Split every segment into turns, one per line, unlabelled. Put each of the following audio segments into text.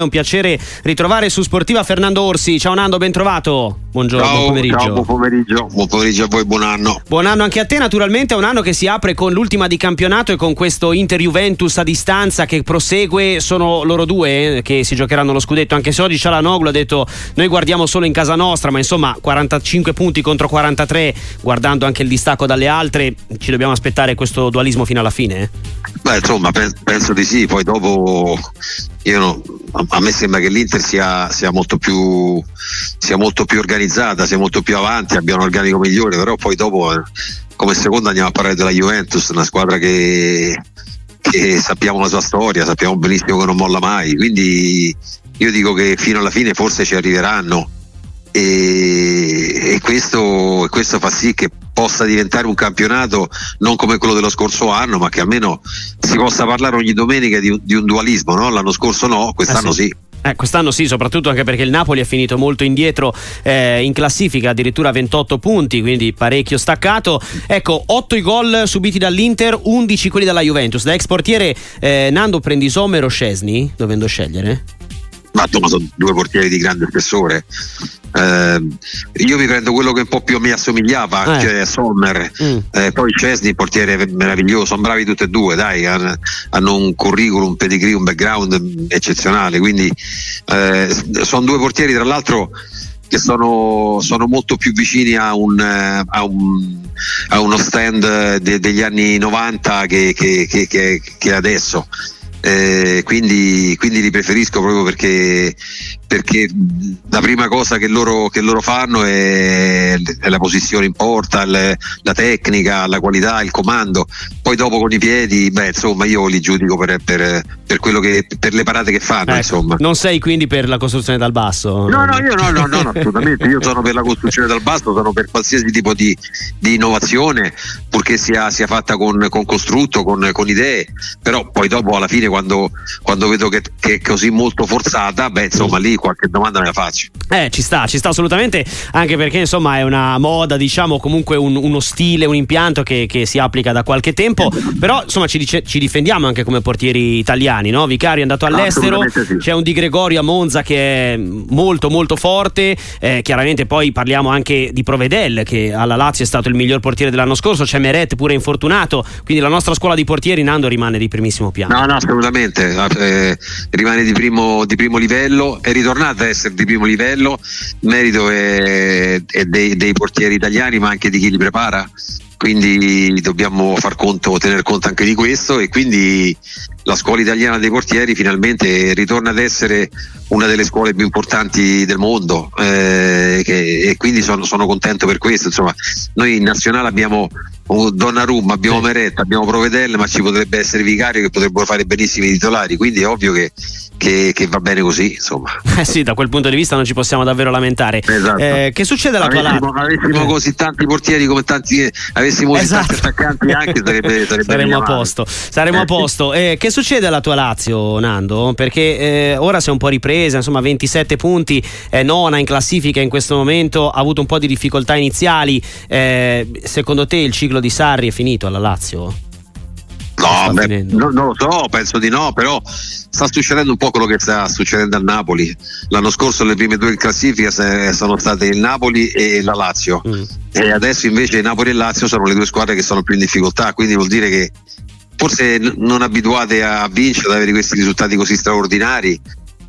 È un piacere ritrovare su Sportiva Fernando Orsi. Ciao Nando, ben trovato. Buongiorno,
ciao,
buon pomeriggio.
Ciao, buon pomeriggio. Buon pomeriggio a voi, buon anno.
Buon anno anche a te, naturalmente è un anno che si apre con l'ultima di campionato e con questo Inter Juventus a distanza che prosegue. Sono loro due eh, che si giocheranno lo scudetto, anche se oggi Cialanoglu ha detto noi guardiamo solo in casa nostra, ma insomma 45 punti contro 43, guardando anche il distacco dalle altre, ci dobbiamo aspettare questo dualismo fino alla fine? Eh?
Beh, insomma, penso di sì, poi dopo io no, a me sembra che l'Inter sia, sia, molto più, sia, molto più, organizzata, sia molto più avanti, abbia un organico migliore, però poi dopo eh, come seconda andiamo a parlare della Juventus, una squadra che, che sappiamo la sua storia, sappiamo benissimo che non molla mai, quindi io dico che fino alla fine forse ci arriveranno. E, e, questo, questo fa sì che possa diventare un campionato non come quello dello scorso anno, ma che almeno si possa parlare ogni domenica di, di un dualismo. No? L'anno scorso no, quest'anno eh sì. sì.
Eh, quest'anno sì, soprattutto anche perché il Napoli è finito molto indietro eh, in classifica, addirittura 28 punti, quindi parecchio staccato. Ecco, 8 i gol subiti dall'Inter, 11 quelli dalla Juventus. Da ex portiere eh, Nando prendi Sommer o Scesni, dovendo scegliere?
Ma insomma sono due portieri di grande spessore. Eh, io mi prendo quello che un po' più me assomigliava, eh. cioè Sommer, mm. eh, poi Cesni, portiere meraviglioso, sono bravi tutti e due, dai, hanno un curriculum, un pedigree, un background eccezionale, quindi eh, sono due portieri tra l'altro che sono, sono molto più vicini a, un, a, un, a uno stand de, degli anni 90 che, che, che, che adesso. Eh, quindi, quindi, li preferisco proprio perché, perché la prima cosa che loro, che loro fanno è, è, la posizione in porta, le, la tecnica, la qualità, il comando. Poi dopo con i piedi, beh, insomma, io li giudico per, per, per, che, per le parate che fanno.
Ecco,
insomma.
Non sei quindi per la costruzione dal basso?
No, no, io no, no, no, no assolutamente. Io sono per la costruzione dal basso, sono per qualsiasi tipo di, di innovazione, purché sia, sia fatta con, con costrutto, con, con idee. Però poi dopo alla fine quando, quando vedo che, che, è così molto forzata, beh, insomma, lì qualche domanda me la faccio.
Eh, ci sta, ci sta assolutamente, anche perché insomma è una moda, diciamo, comunque un, uno stile, un impianto che, che, si applica da qualche tempo. Però insomma ci, dice, ci difendiamo anche come portieri italiani, no? Vicario è andato all'estero, sì. c'è un Di Gregorio a Monza che è molto molto forte. Eh, chiaramente poi parliamo anche di Provedel, che alla Lazio è stato il miglior portiere dell'anno scorso, c'è Meret pure infortunato, quindi la nostra scuola di portieri Nando rimane di primissimo piano.
No, no, assolutamente eh, rimane di primo, di primo, livello, è ritornata ad essere di primo livello, merito è, è dei, dei portieri italiani ma anche di chi li prepara quindi dobbiamo far conto, tener conto anche di questo e quindi la scuola italiana dei portieri finalmente ritorna ad essere una delle scuole più importanti del mondo eh, che, e quindi sono, sono, contento per questo. Insomma, noi in nazionale abbiamo Donnarumma, abbiamo sì. Meretta, abbiamo Provedelle, ma ci potrebbe essere Vicario che potrebbero fare benissimo i titolari, quindi è ovvio che, che, che va bene così. Insomma.
Eh sì, da quel punto di vista non ci possiamo davvero lamentare.
Esatto.
Eh, che succede alla tua
Lazio? Avessimo così tanti portieri come tanti, avessimo esatto. tanti attaccanti anche sarebbe, sarebbe
saremmo a posto. Saremmo eh, a posto. Eh, che succede alla tua Lazio, Nando? Perché eh, ora si è un po' ripresa, insomma 27 punti, nona in classifica in questo momento, ha avuto un po' di difficoltà iniziali. Eh, secondo te il ciclo di Sarri è finito alla Lazio?
No, beh, no, non lo so, penso di no, però sta succedendo un po' quello che sta succedendo al Napoli. L'anno scorso le prime due in classifica sono state il Napoli e la Lazio mm. e adesso invece Napoli e Lazio sono le due squadre che sono più in difficoltà, quindi vuol dire che forse non abituate a vincere, ad avere questi risultati così straordinari,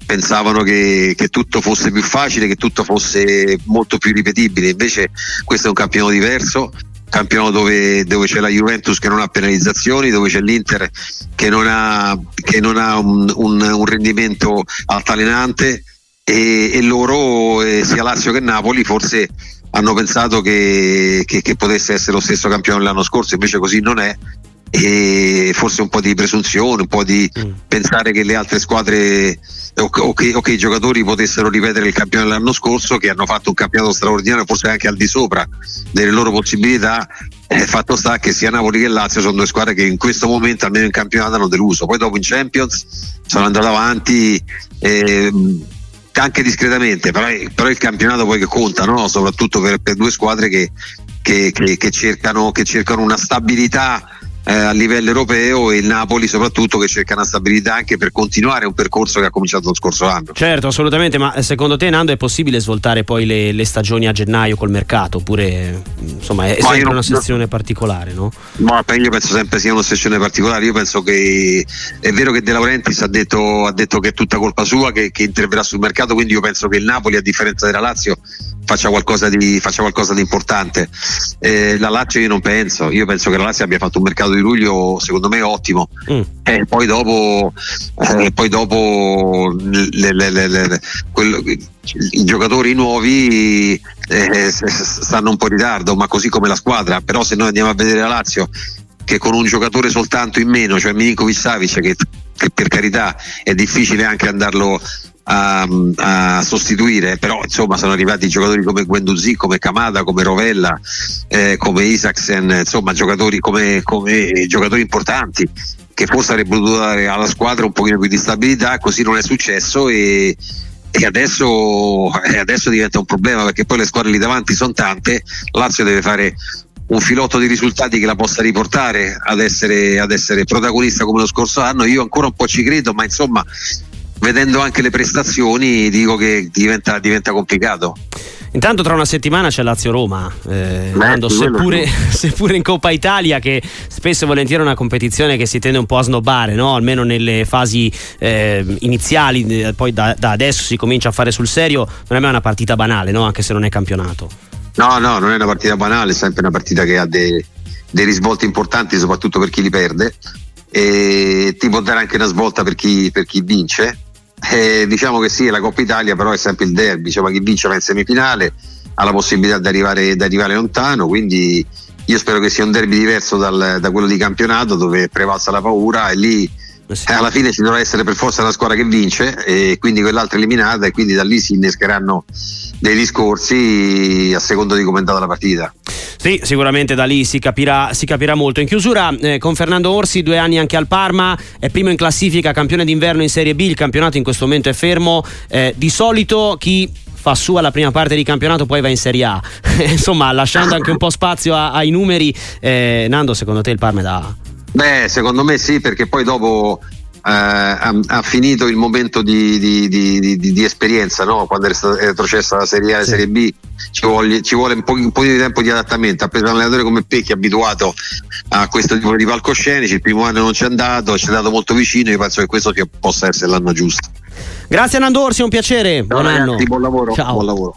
pensavano che, che, tutto fosse più facile, che tutto fosse molto più ripetibile, invece questo è un campionato diverso campionato dove, dove, c'è la Juventus che non ha penalizzazioni, dove c'è l'Inter che non ha, che non ha un, un, un, rendimento altalenante e, e loro, eh, sia Lazio che Napoli, forse hanno pensato che, che, che, potesse essere lo stesso campione dell'anno scorso, invece così non è. E forse un po' di presunzione, un po' di mm. pensare che le altre squadre o, o, che, o, che, i giocatori potessero ripetere il campione dell'anno scorso che hanno fatto un campionato straordinario forse anche al di sopra delle loro possibilità eh, fatto sta che sia Napoli che Lazio sono due squadre che in questo momento almeno in campionato hanno deluso poi dopo in Champions sono andate avanti eh, anche discretamente però, però, il campionato poi che conta no? soprattutto per, per, due squadre che, che, che cercano, cercano una stabilità eh, a livello europeo e il Napoli soprattutto che cerca una stabilità anche per continuare un percorso che ha cominciato lo scorso anno.
Certo, assolutamente, ma eh, secondo te Nando è possibile svoltare poi le, le stagioni a gennaio col mercato oppure insomma è, è sempre non, una sessione particolare, no?
Ma io penso sempre sia una sessione particolare, io penso che è vero che De Laurentiis ha detto, ha detto che è tutta colpa sua, che, che interverrà sul mercato, quindi io penso che il Napoli a differenza della Lazio faccia qualcosa di, faccia qualcosa di importante. Eh, la Lazio io non penso, io penso che la Lazio abbia fatto un mercato di luglio secondo me ottimo. Mm. Eh, poi dopo, eh, poi dopo le, le, le, quello, i giocatori nuovi eh, stanno un po' in ritardo, ma così come la squadra. Però se noi andiamo a vedere la Lazio che con un giocatore soltanto in meno, cioè Milinkovic Savic, che, che per carità è difficile anche andarlo a, a, sostituire, però insomma sono arrivati giocatori come Guendouzi, come Kamada, come Rovella, eh, come Isaacsen, insomma giocatori come, come giocatori importanti che forse avrebbero dovuto dare alla squadra un pochino più di stabilità, così non è successo e, e adesso, e adesso diventa un problema perché poi le squadre lì davanti sono tante, Lazio deve fare un filotto di risultati che la possa riportare ad essere, ad essere protagonista come lo scorso anno. Io ancora un po' ci credo, ma insomma vedendo anche le prestazioni dico che diventa, diventa complicato.
Intanto tra una settimana c'è Lazio-Roma, eh, Beh, seppure, seppure, in Coppa Italia che spesso e volentieri è una competizione che si tende un po' a snobbare, no? almeno nelle fasi eh, iniziali, eh, poi da, da, adesso si comincia a fare sul serio, non è mai una partita banale, no? anche se non è campionato.
No, no, non è una partita banale, è sempre una partita che ha dei, dei risvolti importanti, soprattutto per chi li perde, e ti può dare anche una svolta per chi, per chi vince eh, diciamo che sì, è la Coppa Italia, però è sempre il derby, diciamo, chi vince va in semifinale, ha la possibilità di arrivare, di arrivare lontano, quindi io spero che sia un derby diverso dal, da quello di campionato dove prevalsa la paura e lì eh sì. alla fine ci dovrà essere per forza una squadra che vince e quindi quell'altra eliminata e quindi da lì si innescheranno dei discorsi a secondo di come è andata la partita.
Sì, sicuramente da lì si capirà, si capirà molto. In chiusura, eh, con Fernando Orsi, due anni anche al Parma, è primo in classifica, campione d'inverno in Serie B, il campionato in questo momento è fermo. Eh, di solito chi fa sua la prima parte di campionato, poi va in Serie A. Insomma, lasciando anche un po' spazio a, ai numeri, eh, Nando, secondo te il Parma è da...
Beh, secondo me sì, perché poi dopo ha, ha, finito il momento di, di, di, di esperienza no? quando è, stata, è retrocessa la Serie A e la Serie B ci vuole, ci vuole un, po', un, po', di tempo di adattamento. Ha preso un allenatore come Pecchi abituato a questo tipo di palcoscenici. Il primo anno non c'è andato ci è andato molto vicino. Io penso che questo possa essere l'anno giusto.
Grazie Nando Orsi, è un piacere.
Ciao, buon ragazzi, anno. buon lavoro,
Ciao.
buon lavoro